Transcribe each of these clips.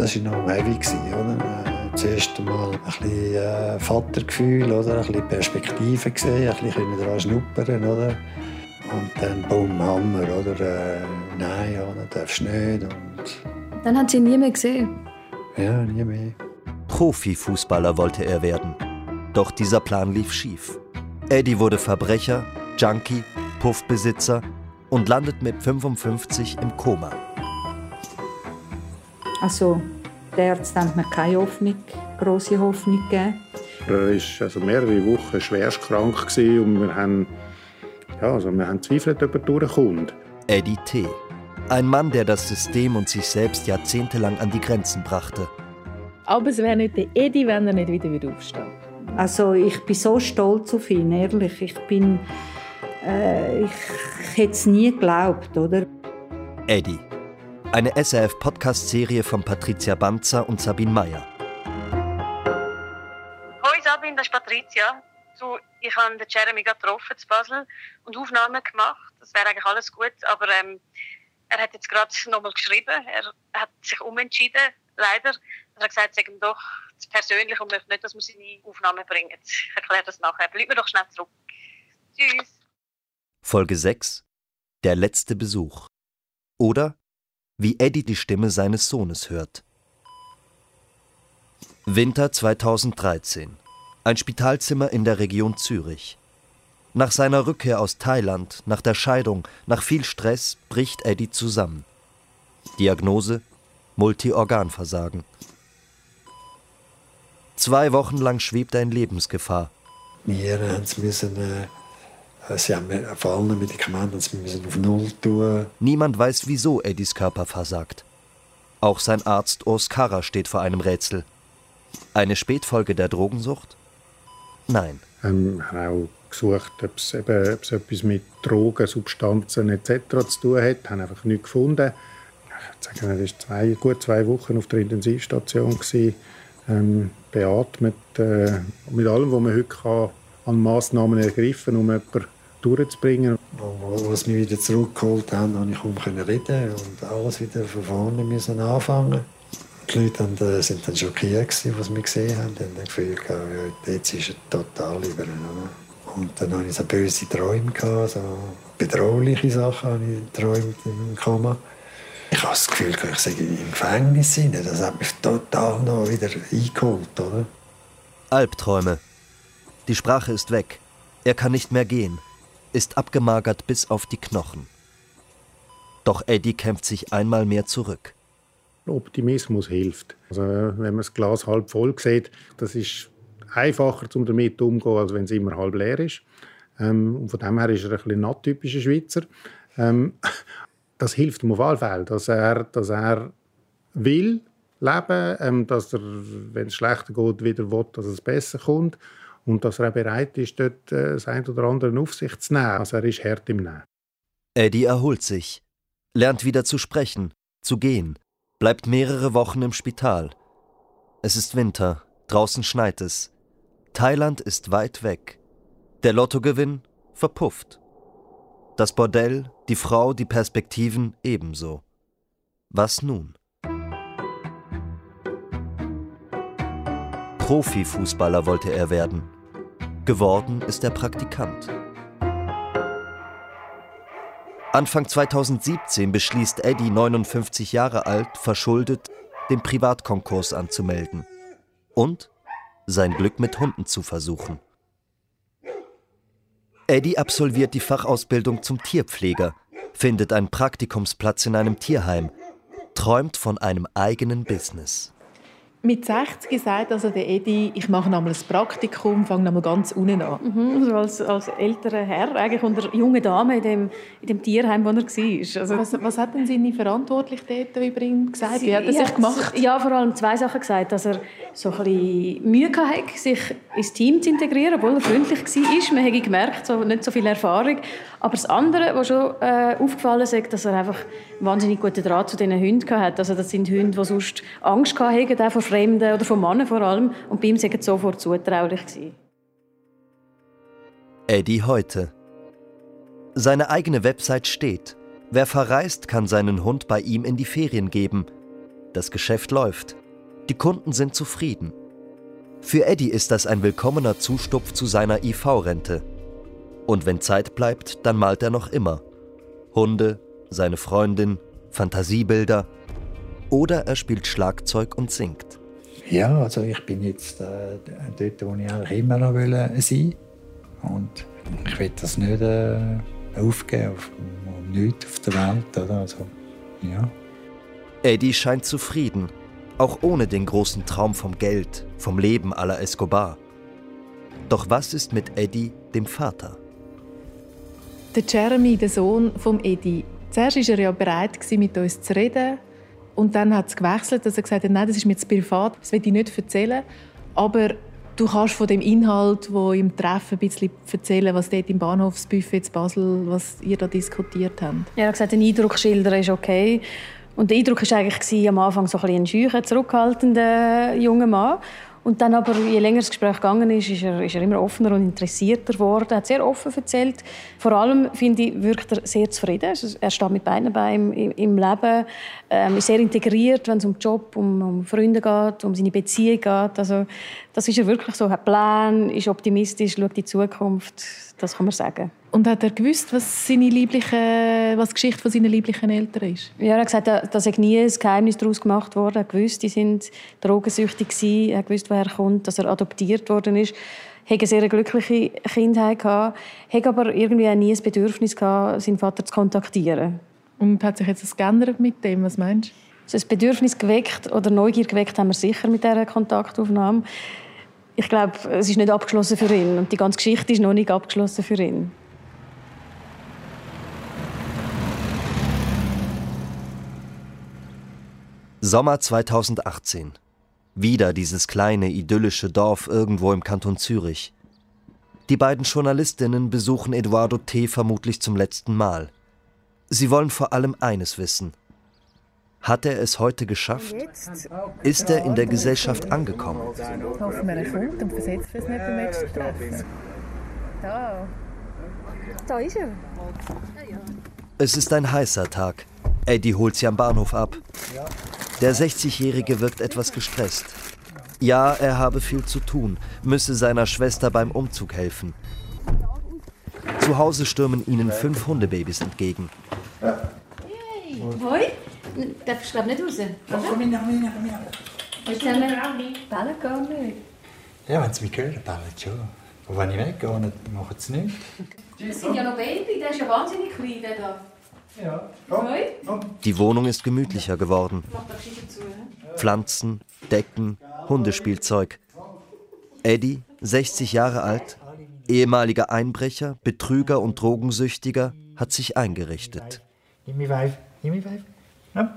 Das war noch heavy, oder? Äh, zuerst einmal ein bisschen äh, Vatergefühl, oder? ein bisschen Perspektive gesehen, ein bisschen daran schnuppern, oder? Und dann bumm, Hammer, oder? Äh, nein, ja, das darfst du nicht. Und dann hat sie ihn nie mehr gesehen. Ja, nie mehr. Profifußballer wollte er werden. Doch dieser Plan lief schief. Eddie wurde Verbrecher, Junkie, Puffbesitzer und landet mit 55 im Koma. Also, der Ärzte haben mir keine Hoffnung, grosse Hoffnung gegeben. Er war also mehrere Wochen schwerst krank und wir haben, ja, also wir haben Zweifel, ob er durchkommt. Eddie T. Ein Mann, der das System und sich selbst jahrzehntelang an die Grenzen brachte. Aber es wäre nicht der Eddie, wenn er nicht wieder aufstehen Also ich bin so stolz auf ihn, ehrlich. Ich bin... Äh, ich hätte es nie geglaubt, oder? Eddie. Eine SRF-Podcast-Serie von Patricia Banzer und Sabine Meyer. Hoi Sabine, das ist Patricia. Du, ich habe den Jeremy getroffen zu Basel und Aufnahmen gemacht. Das wäre eigentlich alles gut, aber ähm, er hat jetzt gerade nochmal geschrieben. Er hat sich umentschieden, leider. Er hat gesagt, es ihm doch persönlich und möchte nicht, dass wir seine Aufnahmen bringen. Ich erkläre das nachher. Bleib mir doch schnell zurück. Tschüss. Folge 6. Der letzte Besuch. Oder wie Eddie die Stimme seines Sohnes hört. Winter 2013. Ein Spitalzimmer in der Region Zürich. Nach seiner Rückkehr aus Thailand, nach der Scheidung, nach viel Stress bricht Eddie zusammen. Diagnose Multiorganversagen. Zwei Wochen lang schwebt er in Lebensgefahr. Nieren müssen, äh, sie haben vor allem Medikamente sie müssen auf Null tun. Niemand weiß, wieso Eddies Körper versagt. Auch sein Arzt Karrer steht vor einem Rätsel. Eine Spätfolge der Drogensucht? Nein. Ähm, auch gesucht, ob es, eben, ob es etwas mit Drogen, Substanzen etc. zu tun hat. Haben einfach nichts gefunden. Ich würde sagen, er war zwei, gut zwei Wochen auf der Intensivstation. Gewesen, ähm, beatmet. Äh, mit allem, was man heute kann, an Massnahmen ergriffen um jemanden durchzubringen. Als wir wieder zurückgeholt haben, konnte ich kaum reden und alles wieder von vorne müssen anfangen. Die Leute waren äh, dann schockiert, was wir gesehen haben. Die haben das Gefühl, ja, jetzt ist er total über. Und dann hatte ich so böse Träume, so bedrohliche Sachen habe ich geträumt im Koma. Ich habe das Gefühl, ich sei im Gefängnis. Sein. Das hat mich total noch wieder eingeholt. Oder? Albträume. Die Sprache ist weg. Er kann nicht mehr gehen. Ist abgemagert bis auf die Knochen. Doch Eddie kämpft sich einmal mehr zurück. Optimismus hilft. Also, wenn man das Glas halb voll sieht, das ist einfacher, um damit umzugehen, als wenn es immer halb leer ist. Ähm, von dem her ist er ein bisschen atypischer Schweizer. Ähm, das hilft ihm auf alle Fälle, dass er, dass er will leben, ähm, dass er, wenn es schlechter geht, wieder will, dass es besser kommt und dass er auch bereit ist, dort äh, das ein oder andere auf sich zu nehmen. Also er ist hart im Nehmen. Eddie erholt sich, lernt wieder zu sprechen, zu gehen, bleibt mehrere Wochen im Spital. Es ist Winter, draußen schneit es. Thailand ist weit weg. Der Lottogewinn verpufft. Das Bordell, die Frau, die Perspektiven ebenso. Was nun? Profifußballer wollte er werden. Geworden ist er Praktikant. Anfang 2017 beschließt Eddie, 59 Jahre alt, verschuldet, den Privatkonkurs anzumelden. Und sein Glück mit Hunden zu versuchen. Eddie absolviert die Fachausbildung zum Tierpfleger, findet einen Praktikumsplatz in einem Tierheim, träumt von einem eigenen Business mit 60 gesagt, also der Edi, ich mache nochmal ein Praktikum, fange nochmal ganz unten an. Mhm, also als, als älterer Herr, eigentlich unter junge Dame in dem, in dem Tierheim, wo er war. Also, was, was hat denn seine Verantwortliche dort über ihn gesagt? Wie hat er sich gemacht? Ja, vor allem zwei Sachen gesagt. Dass er so ein bisschen Mühe hatte, sich ins Team zu integrieren, obwohl er freundlich war. Man hat gemerkt, so, nicht so viel Erfahrung. Aber das andere, was schon äh, aufgefallen ist, dass er einfach wahnsinnig guten Draht zu diesen Hunden hatte. Also das sind Hunde, die sonst Angst hatten, vor Fremden oder von Männern vor allem. Und bei ihm war es sofort zutraulich. Eddie heute. Seine eigene Website steht. Wer verreist, kann seinen Hund bei ihm in die Ferien geben. Das Geschäft läuft. Die Kunden sind zufrieden. Für Eddie ist das ein willkommener Zustupf zu seiner IV-Rente. Und wenn Zeit bleibt, dann malt er noch immer. Hunde, seine Freundin, Fantasiebilder. Oder er spielt Schlagzeug und singt. Ja, also ich bin jetzt äh, dort, wo ich eigentlich immer noch will, äh, sein Und ich will das nicht äh, aufgeben, auf, um nichts auf der Welt. Oder? Also, ja. Eddie scheint zufrieden, auch ohne den großen Traum vom Geld, vom Leben à la Escobar. Doch was ist mit Eddie, dem Vater? Der Jeremy, der Sohn von Eddie, zuerst war er ja bereit, mit uns zu reden. Und dann hat es gewechselt, dass er gesagt hat, nein, das ist mir zu privat, das will ich nicht erzählen. Aber du kannst von dem Inhalt, wo im Treffen ein bisschen erzählen, was dort im Bahnhofsbuffet in Basel, was ihr da diskutiert habt. Ja, er hat gesagt, ein Eindruck schildern ist okay. Und der Eindruck war eigentlich am Anfang so ein, ein schücher, zurückhaltender junger Mann. Und dann aber, je länger das Gespräch gegangen ist, ist er, ist er immer offener und interessierter geworden. Er hat sehr offen erzählt. Vor allem, finde ich, wirkt er sehr zufrieden. Also, er steht mit beiden Beinen im, im Leben, ähm, ist sehr integriert, wenn es um Job, um, um Freunde geht, um seine Beziehung geht. Also, das ist er wirklich so. Hat Pläne, ist optimistisch, schaut in die Zukunft. Das kann man sagen. Und hat er gewusst, was, seine liebliche, was die Geschichte von seinen lieblichen Eltern ist? Ja, er hat gesagt, dass er nie ein Geheimnis daraus gemacht wurde. Er gewusst, die sind drogensüchtig gewesen. Er gewusst, woher er kommt, dass er adoptiert worden ist. Er hatte eine sehr glückliche Kindheit gehabt, hat aber irgendwie auch nie ein Bedürfnis gehabt, seinen Vater zu kontaktieren. Und hat sich jetzt das geändert mit dem? Was meinst du? Ein Bedürfnis geweckt oder Neugier geweckt haben wir sicher mit dieser Kontaktaufnahme. Ich glaube, es ist nicht abgeschlossen für ihn und die ganze Geschichte ist noch nicht abgeschlossen für ihn. Sommer 2018. Wieder dieses kleine, idyllische Dorf irgendwo im Kanton Zürich. Die beiden Journalistinnen besuchen Eduardo T. vermutlich zum letzten Mal. Sie wollen vor allem eines wissen. Hat er es heute geschafft? Ist er in der Gesellschaft angekommen? Hoffen wir, kommt und versetzt uns nicht beim letzten Treffen. Da. Da ist er. Es ist ein heißer Tag. Eddie holt sie am Bahnhof ab. Der 60-Jährige wirkt etwas gestresst. Ja, er habe viel zu tun, müsse seiner Schwester beim Umzug helfen. Zu Hause stürmen ihnen fünf Hundebabys entgegen. Hey, hoi. Du glaube nicht raus, oder? Komm hin, komm hin, komm hin. Jetzt haben wir Bälle gar nicht. Ja, wenn sie mich hören, bellen schon. Und wenn ich weggehe, dann machen sie nichts. Das sind ja noch Baby, der ist ja wahnsinnig klein, der da. Die Wohnung ist gemütlicher geworden. Hä? Pflanzen, Decken, Hundespielzeug. Eddie, 60 Jahre alt, ehemaliger Einbrecher, Betrüger und Drogensüchtiger, hat sich eingerichtet.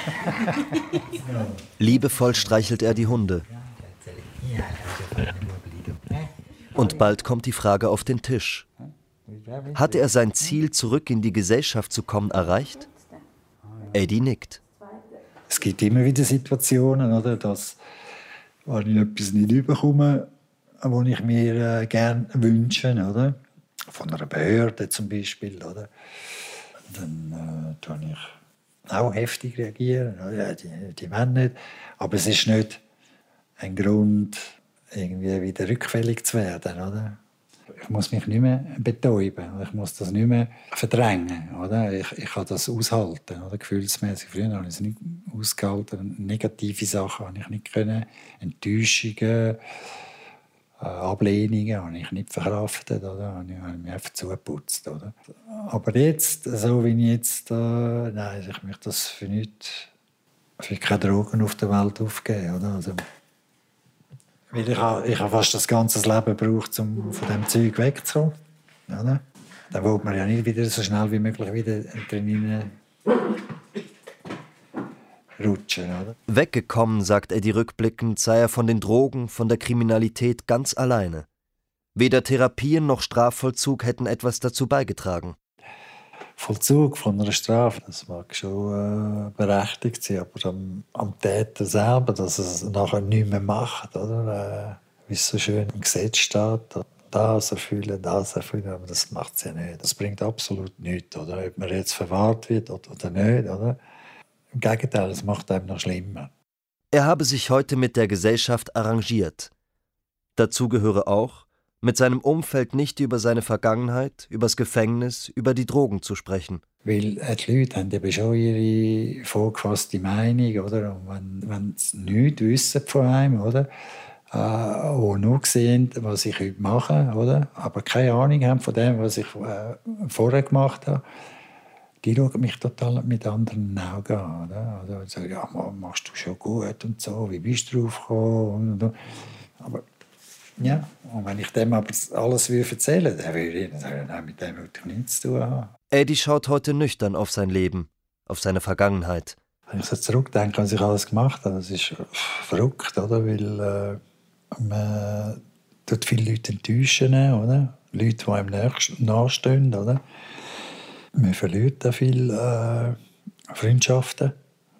Liebevoll streichelt er die Hunde. Ja, das ist ja bleiben. Und bald kommt die Frage auf den Tisch. Hat er sein Ziel, zurück in die Gesellschaft zu kommen, erreicht? Eddie nickt. Es gibt immer wieder Situationen, oder, dass wenn ich etwas nicht bekomme, was ich mir äh, gerne wünsche, oder? von einer Behörde zum Beispiel, oder? dann äh, ich auch heftig reagieren. Ja, die, die wollen nicht. Aber es ist nicht ein Grund, irgendwie wieder rückfällig zu werden. Oder? Ich muss mich nicht mehr betäuben. Ich muss das nicht mehr verdrängen. Oder? Ich, ich kann das aushalten. Oder? Gefühlsmäßig. Früher habe ich es nicht ausgehalten. Negative Sachen habe ich nicht können. Enttäuschungen, äh, Ablehnungen habe ich nicht verkraftet. Oder? Habe ich habe mich einfach zugeputzt. Oder? Aber jetzt, so wie ich jetzt, äh, nein, ich möchte das für nichts, für keine Drogen auf der Welt aufgeben. Oder? Also, weil ich habe, ich habe fast das ganze Leben gebraucht, um von dem Zeug wegzukommen. Oder? Dann will man ja nicht wieder so schnell wie möglich wieder drin rutschen. Oder? Weggekommen, sagt Eddie rückblickend, sei er von den Drogen, von der Kriminalität ganz alleine. Weder Therapien noch Strafvollzug hätten etwas dazu beigetragen. Vollzug von einer Strafe, das mag schon äh, berechtigt sein, aber am, am Täter selber, dass es nachher nicht mehr macht, oder? Äh, wie es so schön im Gesetz steht. das erfüllen, das erfüllen, aber das macht sie ja nicht. Das bringt absolut nichts, oder? ob man jetzt verwahrt wird oder nicht. Oder? Im Gegenteil, es macht einem noch schlimmer. Er habe sich heute mit der Gesellschaft arrangiert. Dazu gehöre auch, mit seinem Umfeld nicht über seine Vergangenheit, übers Gefängnis, über die Drogen zu sprechen. Weil äh, die Leute haben eben schon ihre vorgefasste Meinung, oder? Und wenn, wenn sie nichts wissen von einem, oder? Äh, die nur sehen, was ich heute mache, oder? aber keine Ahnung haben von dem, was ich äh, vorher gemacht habe, die schauen mich total mit anderen Augen an. Oder? Also sagen, ja, machst du schon gut und so, wie bist du drauf gekommen? Und, und. Aber ja, und wenn ich dem aber alles erzählen würde, dann würde ich sagen, nein, mit dem würde ich nichts zu tun haben. Eddie schaut heute nüchtern auf sein Leben, auf seine Vergangenheit. Wenn ich so zurückdenke, was ich alles gemacht habe, das ist verrückt, oder? Weil äh, man tut viele Leute enttäuschen, oder? Leute, die einem nachstehen, oder? Man verliert da viele äh, Freundschaften.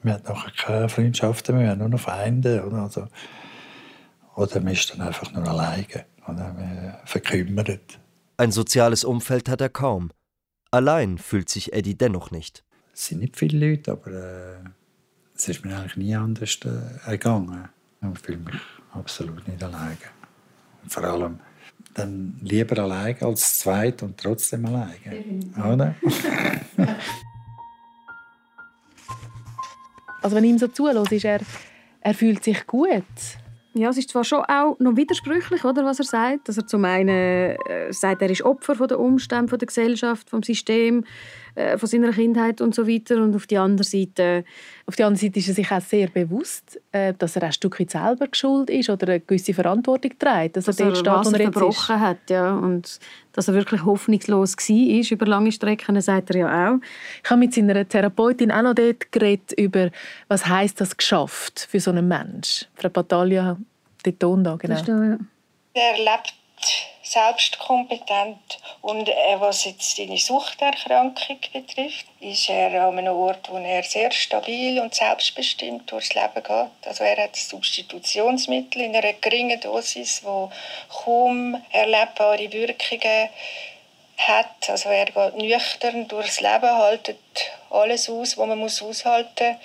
Man hat nachher keine Freundschaften mehr, nur noch Feinde, oder? Also, oder man ist dann einfach nur alleine, oder? Man verkümmert. Ein soziales Umfeld hat er kaum. Allein fühlt sich Eddie dennoch nicht. Es sind nicht viele Leute, aber äh, es ist mir eigentlich nie anders äh, ergangen. Ich fühle mich absolut nicht alleine. Und vor allem dann lieber alleine als zweit und trotzdem alleine. Oder? also wenn ich ihm so zuhöre, ist er, er fühlt sich gut. Ja, es ist zwar schon auch noch widersprüchlich, oder, was er sagt. Dass er zum einen äh, sagt, er ist Opfer von der Umstände, von der Gesellschaft, vom System, äh, von seiner Kindheit und so weiter. Und auf die andere Seite... Auf die andere Seite ist er sich auch sehr bewusst, äh, dass er ein Stück weit selber schuld ist oder eine gewisse Verantwortung trägt. Dass, dass er, steht, was er verbrochen ist. hat, ja. Und dass er wirklich hoffnungslos war über lange Strecken, sagt er ja auch. Ich habe mit seiner Therapeutin auch noch dort geredet über, was heißt das geschafft für so einen Mensch. Frau Battaglia, der Ton da, genau. Da, ja. Selbstkompetent. Und äh, was jetzt seine Suchterkrankung betrifft, ist er an einem Ort, wo er sehr stabil und selbstbestimmt durchs Leben geht. Also er hat Substitutionsmittel in einer geringen Dosis, wo kaum erlebbare Wirkungen hat. Also er geht nüchtern durchs Leben, haltet alles aus, was man muss aushalten muss.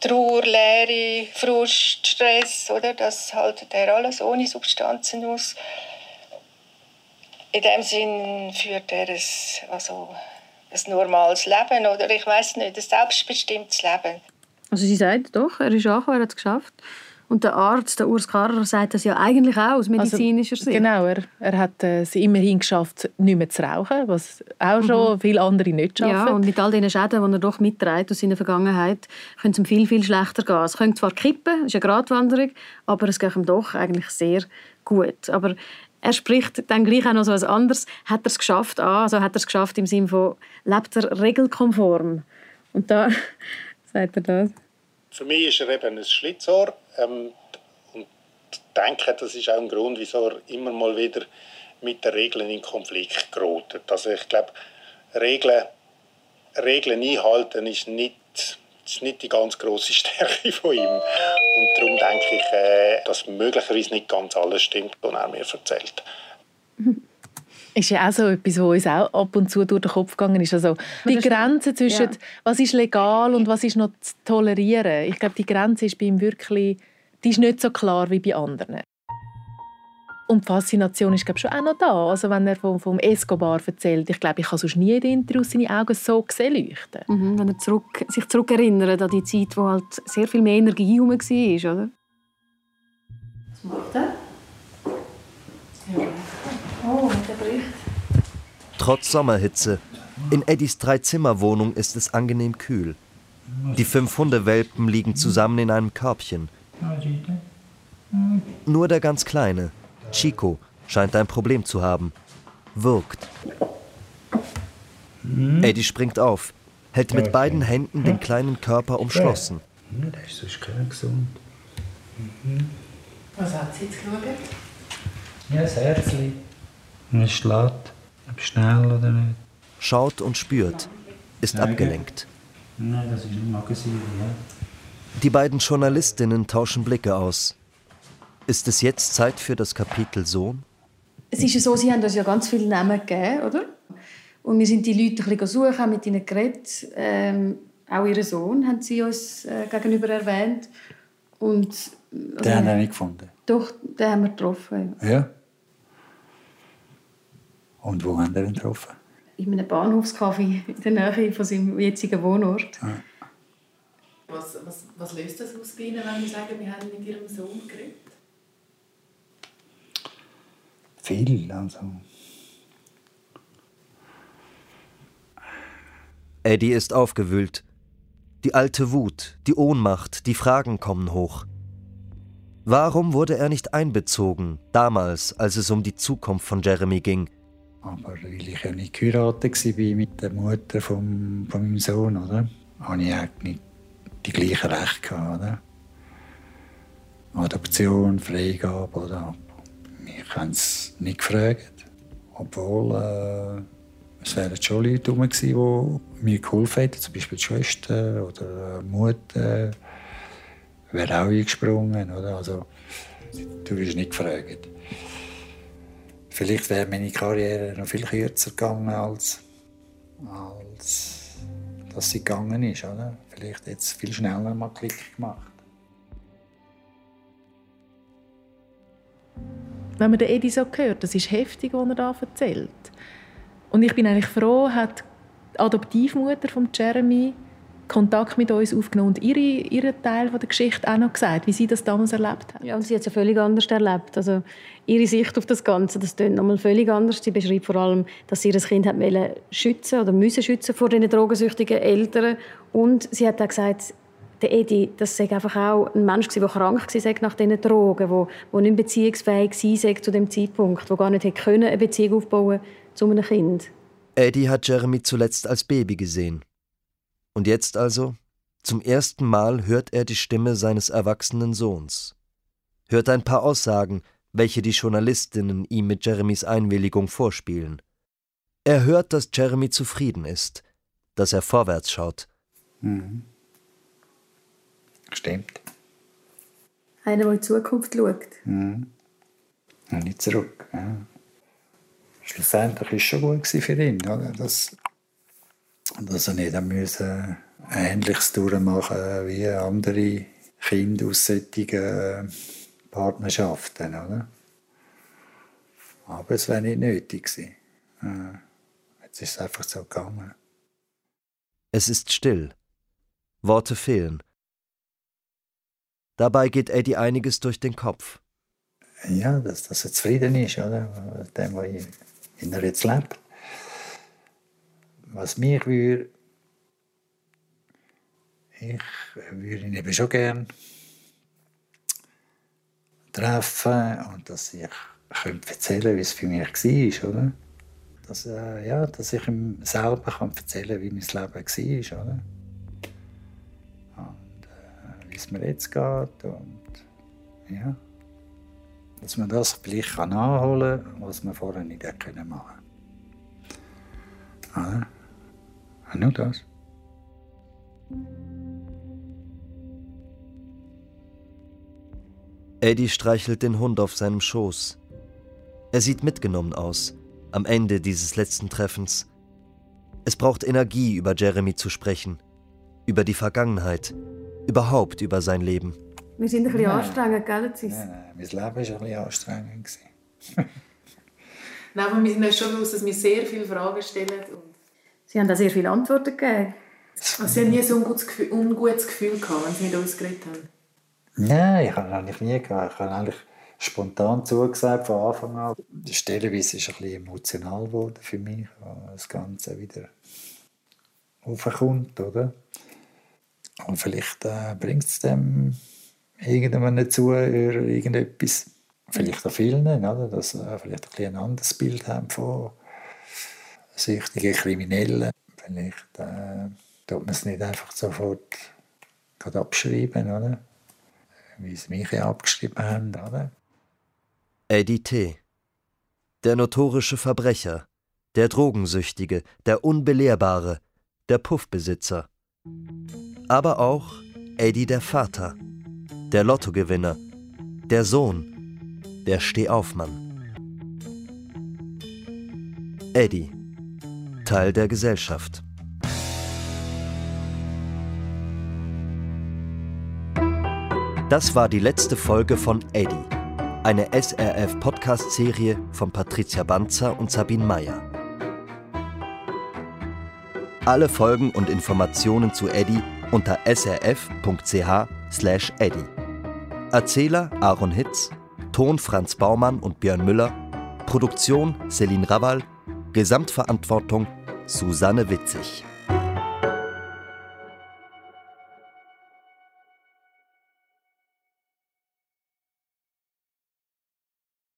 Trauer, Leere, Frust, Stress, oder? das haltet er alles ohne Substanzen aus in dem Sinn führt er ein, also ein normales Leben oder ich weiß nicht, ein selbstbestimmtes Leben. Also sie sagt doch, er ist angekommen, er hat es geschafft. Und der Arzt, der Urs Karrer, sagt das ja eigentlich auch aus medizinischer also, Sicht. Genau, er, er hat äh, es immerhin geschafft, nicht mehr zu rauchen, was auch schon mhm. viele andere nicht schaffen. Ja, und mit all den Schäden, die er doch mitträgt aus seiner Vergangenheit, könnte es ihm viel, viel schlechter gehen. Es könnte zwar kippen, es ist eine Gratwanderung, aber es geht ihm doch eigentlich sehr gut. Aber er spricht dann gleich auch noch so etwas anderes. Hat er es geschafft? Ah, also hat er es geschafft im Sinne von, lebt er regelkonform? Und da sagt er das. Für mich ist er eben ein Schlitzohr. Ähm, und denke, das ist auch ein Grund, wieso er immer mal wieder mit den Regeln in Konflikt gerät. Also ich glaube, Regeln, Regeln einhalten ist nicht das ist nicht die ganz große Stärke von ihm. Und darum denke ich, äh, dass möglicherweise nicht ganz alles stimmt, was er mir erzählt. Ist ja auch so etwas, was uns auch ab und zu durch den Kopf gegangen ist. Also die Grenze zwischen, ja. was ist legal und was ist noch zu tolerieren. Ich glaube, die Grenze ist bei ihm wirklich, die ist nicht so klar wie bei anderen. Und die Faszination ist glaube schon auch noch da. Also wenn er vom, vom Escobar erzählt, ich glaube, ich habe sonst nie in den Interviews seine Augen so gesehen leuchten. Mhm, wenn er zurück, sich zurückerinnert an die Zeit, wo halt sehr viel mehr Energie herum war, oder? Was macht er? Oh, der bricht. Trotz Sommerhitze. In Eddies Dreizimmerwohnung ist es angenehm kühl. Die fünf Hundewelpen liegen zusammen in einem Körbchen. Nur der ganz Kleine, Chico scheint ein Problem zu haben. Wirkt. Hm? Eddie springt auf, hält mit beiden Händen den kleinen Körper umschlossen. Ja, der ist sonst kein gesund. Mhm. Was hat sie jetzt geschaut? Ja, das Herzli. Es schlägt. Ob schnell oder nicht. Schaut und spürt. Ist Nein, abgelenkt. Nein, das ist ein Magazin, ja. Die beiden Journalistinnen tauschen Blicke aus. Ist es jetzt Zeit für das Kapitel Sohn? Es ist ja so, sie haben uns ja ganz viele Namen gegeben, oder? Und wir sind die Leute ein bisschen suchen, haben mit ihnen geredet. Ähm, auch ihren Sohn haben sie uns äh, gegenüber erwähnt. Und, den haben wir nicht gefunden? Doch, den haben wir getroffen. Ja. Und wo haben wir ihn getroffen? In einem Bahnhofskaffee in der Nähe von seinem jetzigen Wohnort. Ja. Was, was, was löst das aus bei Ihnen, wenn Sie sagen, wir haben mit Ihrem Sohn geredet? Viel, also. Eddie ist aufgewühlt. Die alte Wut, die Ohnmacht, die Fragen kommen hoch. Warum wurde er nicht einbezogen, damals, als es um die Zukunft von Jeremy ging? Aber weil ich ja nicht geheiratet war mit der Mutter von, von meinem Sohn, oder? habe ich auch nicht die gleichen Rechte gehabt, oder? Adoption, Freigabe, oder? Ich habe es nicht gefragt. Obwohl, äh, es wären schon Leute herum gewesen, die mir geholfen hätten, zum Beispiel die Schwester oder die Mutter. Wäre auch eingesprungen, oder? Also, du wirst nicht gefragt. Vielleicht wäre meine Karriere noch viel kürzer gegangen, als, als dass sie gegangen ist, oder? Vielleicht jetzt viel schneller mal Klick gemacht. Wenn man den Edi so hört, das ist heftig, was er da erzählt. Und ich bin eigentlich froh, hat die Adoptivmutter von Jeremy Kontakt mit uns aufgenommen und ihre, ihren Teil von der Geschichte auch noch gesagt, wie sie das damals erlebt hat. Ja, und sie hat es ja völlig anders erlebt. Also ihre Sicht auf das Ganze, das klingt nochmal völlig anders. Sie beschreibt vor allem, dass sie das Kind hat schützen oder müssen schützen vor den drogensüchtigen Eltern. Und sie hat auch gesagt, der Edi, das sei einfach auch ein Mensch der krank war nach diesen Drogen, der, der nicht beziehungsfähig war zu dem Zeitpunkt, der gar nicht hätte eine Beziehung aufbauen zu einem Kind. Eddie hat Jeremy zuletzt als Baby gesehen. Und jetzt also, zum ersten Mal hört er die Stimme seines erwachsenen Sohns. Hört ein paar Aussagen, welche die Journalistinnen ihm mit Jeremys Einwilligung vorspielen. Er hört, dass Jeremy zufrieden ist, dass er vorwärts schaut. Mhm. Stimmt. Einer, der in die Zukunft schaut. Mhm. Und nicht zurück. Ja. Schlussendlich war es schon gut für ihn, oder? Dass, dass er nicht müssen Ähnliches durchmachen wie andere Kinder aus solchen Partnerschaften. Oder? Aber es wäre nicht nötig gewesen. Jetzt ist es einfach so gegangen. Es ist still. Worte fehlen. Dabei geht Eddie einiges durch den Kopf. Ja, dass, dass er zufrieden ist, oder? Mit dem, was er jetzt lebt. Was mich würde, ich würde ihn eben schon gerne treffen und dass ich könnte erzählen wie es für mich war, oder? Dass, äh, ja, dass ich ihm selber kann erzählen kann, wie mein Leben war, oder? Wie es mir jetzt geht und ja. Dass man das vielleicht kann nachholen kann, was man vorher nicht machen. Oder? Und nur das. Eddie streichelt den Hund auf seinem Schoß. Er sieht mitgenommen aus, am Ende dieses letzten Treffens. Es braucht Energie, über Jeremy zu sprechen, über die Vergangenheit, überhaupt über sein Leben. Wir sind ein bisschen nein. anstrengend, gell? Nein, nein, mein Leben war ein bisschen anstrengend. nein, aber wir sind uns schon bewusst, dass wir sehr viele Fragen stellen. Und Sie haben da sehr viele Antworten gegeben. Also Sie haben nie so ein ungutes Gefühl, ungutes Gefühl gehabt, wenn Sie mit uns geredet haben? Nein, ich habe eigentlich nie gehabt. Ich habe eigentlich spontan zugesagt von Anfang an. Stellenweise ist es ein bisschen emotional geworden für mich, weil das Ganze wieder aufkommt, oder? Und vielleicht äh, bringt es dem irgendjemandem zu, irgendetwas, vielleicht auch vielen, oder? dass sie vielleicht ein, ein anderes Bild haben von süchtigen Kriminellen. Vielleicht äh, tut man es nicht einfach sofort abschreiben, oder? wie sie mich ja abgeschrieben haben. Oder? Eddie T. Der notorische Verbrecher, der Drogensüchtige, der Unbelehrbare, der Puffbesitzer. Aber auch Eddie der Vater, der Lottogewinner, der Sohn, der Stehaufmann. Eddie. Teil der Gesellschaft. Das war die letzte Folge von Eddie, eine SRF-Podcast-Serie von Patricia Banzer und Sabine Meyer. Alle Folgen und Informationen zu Eddie unter srf.ch/eddie. Erzähler Aaron Hitz, Ton Franz Baumann und Björn Müller, Produktion Celine Rawal, Gesamtverantwortung Susanne Witzig.